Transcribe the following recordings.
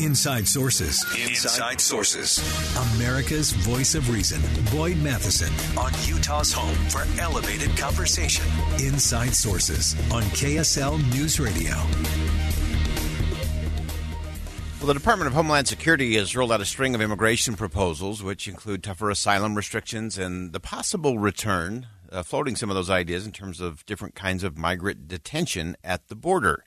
Inside Sources. Inside Sources. America's voice of reason. Boyd Matheson on Utah's home for elevated conversation. Inside Sources on KSL News Radio. Well, the Department of Homeland Security has rolled out a string of immigration proposals, which include tougher asylum restrictions and the possible return, uh, floating some of those ideas in terms of different kinds of migrant detention at the border.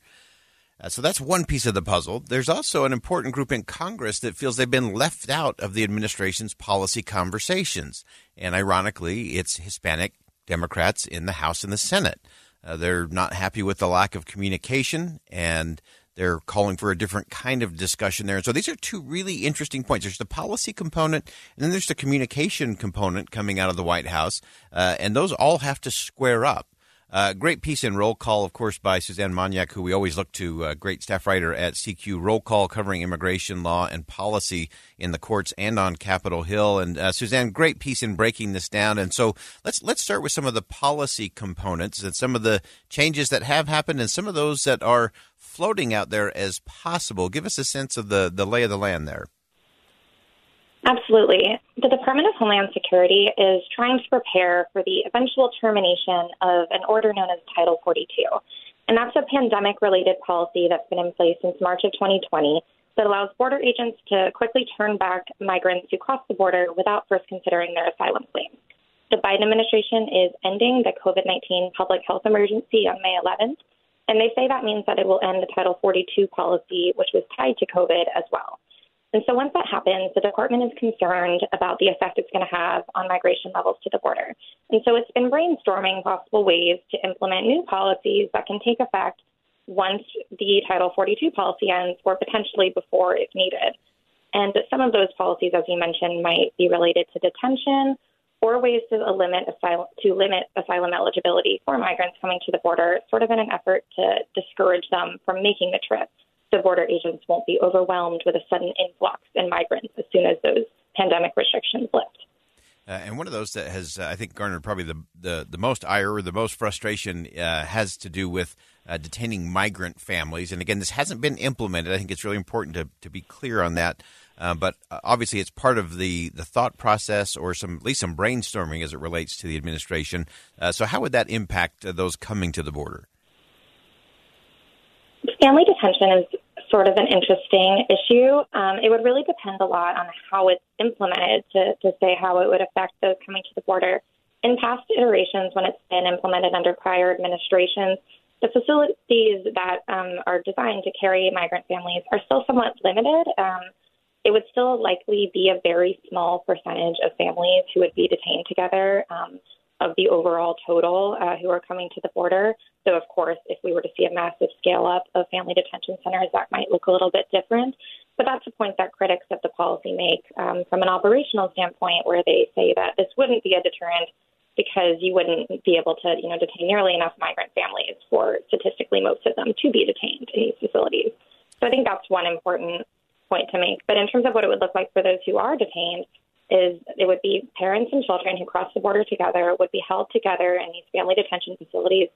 Uh, so that's one piece of the puzzle. There's also an important group in Congress that feels they've been left out of the administration's policy conversations. And ironically, it's Hispanic Democrats in the House and the Senate. Uh, they're not happy with the lack of communication and they're calling for a different kind of discussion there. And so these are two really interesting points. There's the policy component, and then there's the communication component coming out of the White House, uh, and those all have to square up. Uh, great piece in Roll Call, of course, by Suzanne Monyak, who we always look to, uh, great staff writer at CQ Roll Call, covering immigration law and policy in the courts and on Capitol Hill. And uh, Suzanne, great piece in breaking this down. And so let's let's start with some of the policy components and some of the changes that have happened and some of those that are floating out there as possible. Give us a sense of the the lay of the land there. Absolutely. The Department of Homeland Security is trying to prepare for the eventual termination of an order known as Title 42. And that's a pandemic related policy that's been in place since March of 2020 that allows border agents to quickly turn back migrants who cross the border without first considering their asylum claim. The Biden administration is ending the COVID 19 public health emergency on May 11th, and they say that means that it will end the Title 42 policy, which was tied to COVID as well. And so once that happens, the department is concerned about the effect it's going to have on migration levels to the border. And so it's been brainstorming possible ways to implement new policies that can take effect once the Title 42 policy ends or potentially before if needed. And some of those policies, as you mentioned, might be related to detention or ways to limit asylum to limit asylum eligibility for migrants coming to the border, sort of in an effort to discourage them from making the trip the border agents won't be overwhelmed with a sudden influx in migrants as soon as those pandemic restrictions lift. Uh, and one of those that has, uh, I think, garnered probably the, the, the most ire or the most frustration uh, has to do with uh, detaining migrant families. And again, this hasn't been implemented. I think it's really important to, to be clear on that. Uh, but uh, obviously, it's part of the, the thought process or some at least some brainstorming as it relates to the administration. so, how would that impact those coming to the border? Family detention is sort of an interesting issue. Um, it would really depend a lot on how it's implemented to, to say how it would affect those coming to the border. In past iterations, when it's been implemented under prior administrations, the facilities that um, are designed to carry migrant families are still somewhat limited. Um, it would still likely be a very small percentage of families who would be detained together. Um, of the overall total uh, who are coming to the border. So, of course, if we were to see a massive scale up of family detention centers, that might look a little bit different. But that's a point that critics of the policy make um, from an operational standpoint, where they say that this wouldn't be a deterrent because you wouldn't be able to, you know, detain nearly enough migrant families for statistically most of them to be detained in these facilities. So I think that's one important point to make. But in terms of what it would look like for those who are detained, is it would be parents and children who cross the border together would be held together in these family detention facilities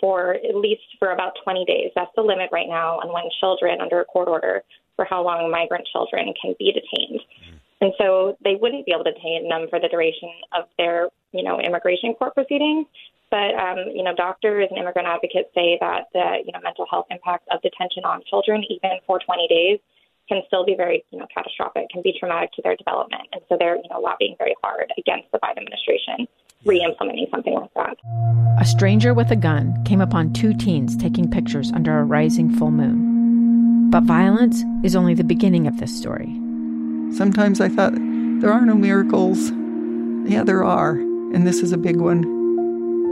for at least for about 20 days. That's the limit right now on when children under a court order for how long migrant children can be detained. Mm. And so they wouldn't be able to detain them for the duration of their, you know, immigration court proceedings. But um, you know, doctors and immigrant advocates say that the you know mental health impact of detention on children, even for 20 days, can still be very, you know, catastrophic, can be traumatic to their development. And so they're, you know, lobbying very hard against the Biden administration re-implementing something like that. A stranger with a gun came upon two teens taking pictures under a rising full moon. But violence is only the beginning of this story. Sometimes I thought there are no miracles. Yeah, there are, and this is a big one.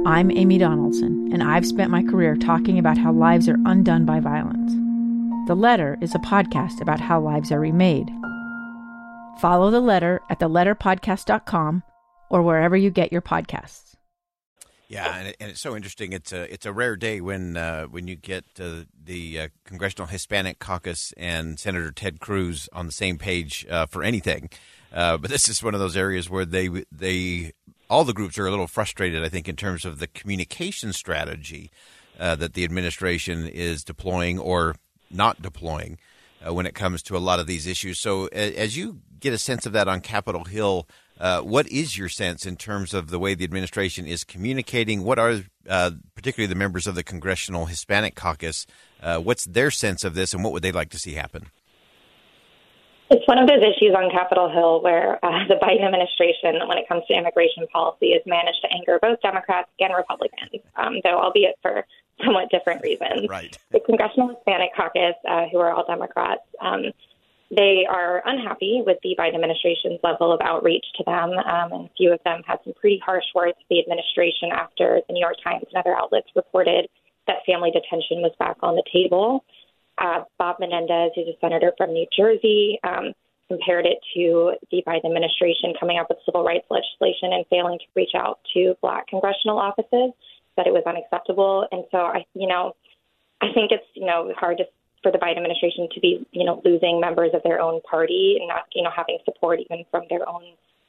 I'm Amy Donaldson, and I've spent my career talking about how lives are undone by violence. The Letter is a podcast about how lives are remade. Follow The Letter at theletterpodcast.com or wherever you get your podcasts. Yeah, and, it, and, it's so interesting. It's a it's a rare day when uh, when you get uh, the uh, Congressional Hispanic Caucus and Senator Ted Cruz on the same page uh, for anything. Uh, but this is one of those areas where they they all the groups are a little frustrated. I think in terms of the communication strategy uh, that the administration is deploying or not deploying when it comes to a lot of these issues. So as you get a sense of that on Capitol Hill uh, what is your sense in terms of the way the administration is communicating? What are uh, particularly the members of the Congressional Hispanic Caucus? Uh, what's their sense of this, and what would they like to see happen? It's one of those issues on Capitol Hill where uh, the Biden administration, when it comes to immigration policy, has managed to anger both Democrats and Republicans, um, though albeit for somewhat different reasons. Right. The Congressional Hispanic Caucus, uh, who are all Democrats, um, they are unhappy with the Biden administration's level of outreach to them. Um, and a few of them had some pretty harsh words to the administration after the New York Times and other outlets reported that family detention was back on the table. Uh, Bob Menendez, who's a senator from New Jersey, um, compared it to the Biden administration coming up with civil rights legislation and failing to reach out to black congressional offices, that it was unacceptable. And so I, you know, I think it's, you know, hard to for the Biden administration to be, you know, losing members of their own party and not, you know, having support even from their own,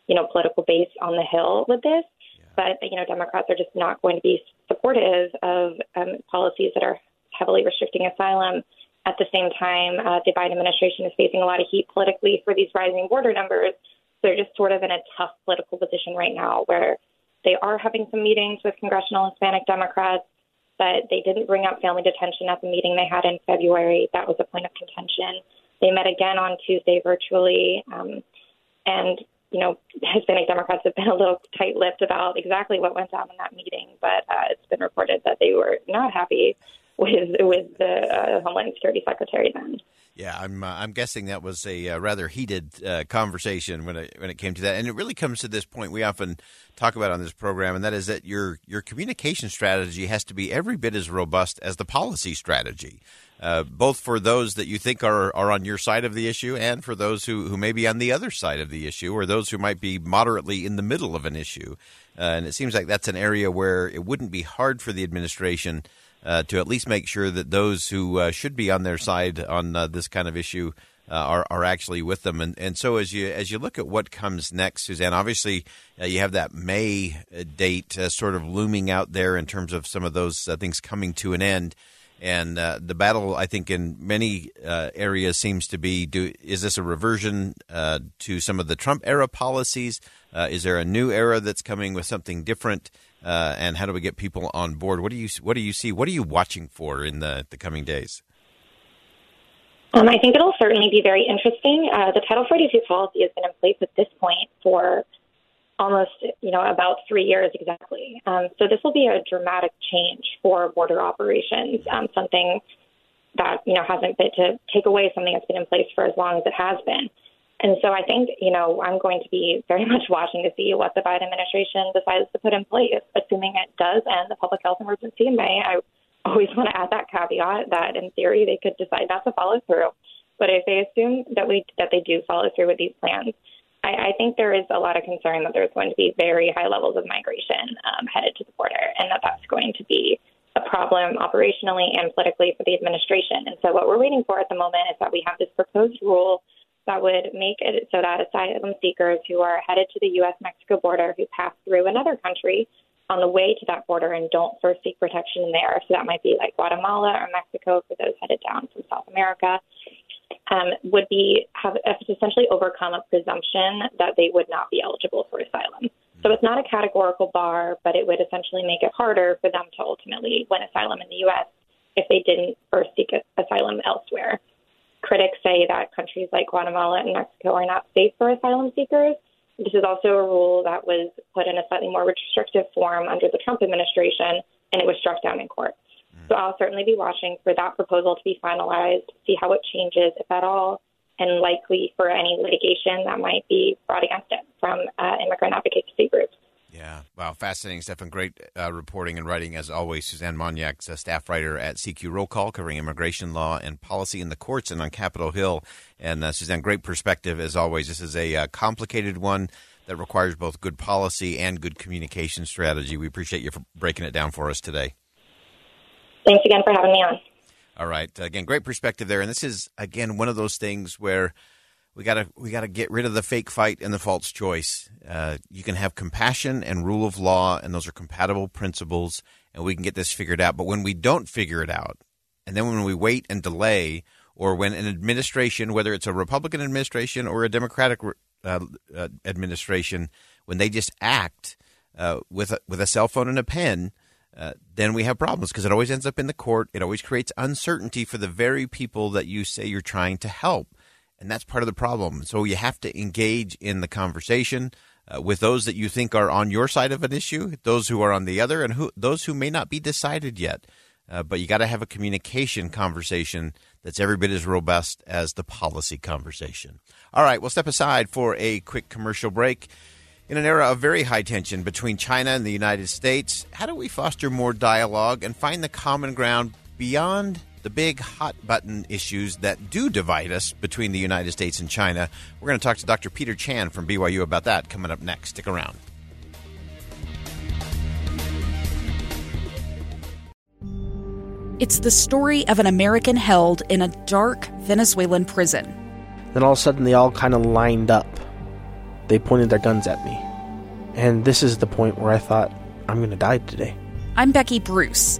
you know, political base on the Hill with this. Yeah. But you know, Democrats are just not going to be supportive of um, policies that are heavily restricting asylum. At the same time, uh, the Biden administration is facing a lot of heat politically for these rising border numbers. So they're just sort of in a tough political position right now where they are having some meetings with congressional Hispanic Democrats but they didn't bring up family detention at the meeting they had in February. That was a point of contention. They met again on Tuesday virtually, um, and you know, Hispanic Democrats have been a little tight-lipped about exactly what went down in that meeting, but uh, it's been reported that they were not happy with with the uh, Homeland Security Secretary then. Yeah, I'm uh, I'm guessing that was a uh, rather heated uh, conversation when it when it came to that, and it really comes to this point we often talk about on this program, and that is that your your communication strategy has to be every bit as robust as the policy strategy, uh, both for those that you think are are on your side of the issue, and for those who who may be on the other side of the issue, or those who might be moderately in the middle of an issue. Uh, and it seems like that's an area where it wouldn't be hard for the administration uh, to at least make sure that those who uh, should be on their side on uh, this kind of issue uh, are are actually with them. And and so as you as you look at what comes next, Suzanne, obviously uh, you have that May date sort of looming out there in terms of some of those things coming to an end. And the battle, I think, in many areas seems to be: do, is this a reversion to some of the Trump era policies? Is there a new era that's coming with something different? uh, and how do we get people on board? What do you what do you see? What are you watching for in the the coming days? Um, I think it'll certainly be very interesting. Uh, the Title 42 policy has been in place at this point for almost, you know, about three years exactly. Um, so this will be a dramatic change for border operations. Um, something that you know hasn't been to take away something that's been in place for as long as it has been. And so I think, you know, I'm going to be very much watching to see what the Biden administration decides to put in place, assuming it does end the public health emergency in May. I always want to add that caveat that in theory they could decide not to follow through. But if they assume that we that they do follow through with these plans, I, I think there is a lot of concern that there's going to be very high levels of migration um, headed to the border, and that that's going to be a problem operationally and politically for the administration. And so what we're waiting for at the moment is that we have this proposed rule that would make it so that asylum seekers who are headed to the U.S. Mexico border who pass through another country on the way to that border and don't first seek protection there, so that might be like Guatemala or Mexico for those headed down from South America, um, would be have essentially overcome a presumption that they would not be eligible for asylum. So it's not a categorical bar, but it would essentially make it harder for them to ultimately win asylum in the U.S. if they didn't first seek asylum elsewhere. Critics say that countries like Guatemala and Mexico are not safe for asylum seekers. This is also a rule that was put in a slightly more restrictive form under the Trump administration, and it was struck down in court. So I'll certainly be watching for that proposal to be finalized, see how it changes, if at all, and likely for any litigation that might be brought against it from uh, immigrant advocacy groups. Yeah, wow, fascinating stuff and great uh, reporting and writing as always. Suzanne Monyak, a staff writer at CQ Roll Call, covering immigration law and policy in the courts and on Capitol Hill. And uh, Suzanne, great perspective as always. This is a uh, complicated one that requires both good policy and good communication strategy. We appreciate you for breaking it down for us today. Thanks again for having me on. All right, again, great perspective there. And this is again one of those things where we gotta we gotta get rid of the fake fight and the false choice. Uh, you can have compassion and rule of law, and those are compatible principles, and we can get this figured out. But when we don't figure it out, and then when we wait and delay, or when an administration, whether it's a Republican administration or a Democratic uh, uh, administration, when they just act uh, with a, with a cell phone and a pen. Uh, then we have problems because it always ends up in the court. It always creates uncertainty for the very people that you say you're trying to help. And that's part of the problem. So you have to engage in the conversation uh, with those that you think are on your side of an issue, those who are on the other, and who, those who may not be decided yet. Uh, but you got to have a communication conversation that's every bit as robust as the policy conversation. All right, we'll step aside for a quick commercial break. In an era of very high tension between China and the United States, how do we foster more dialogue and find the common ground beyond the big hot button issues that do divide us between the United States and China. We're going to talk to Dr. Peter Chan from BYU about that coming up next. Stick around. It's the story of an American held in a dark Venezuelan prison. Then all of a sudden, they all kind of lined up. They pointed their guns at me. And this is the point where I thought, I'm going to die today. I'm Becky Bruce.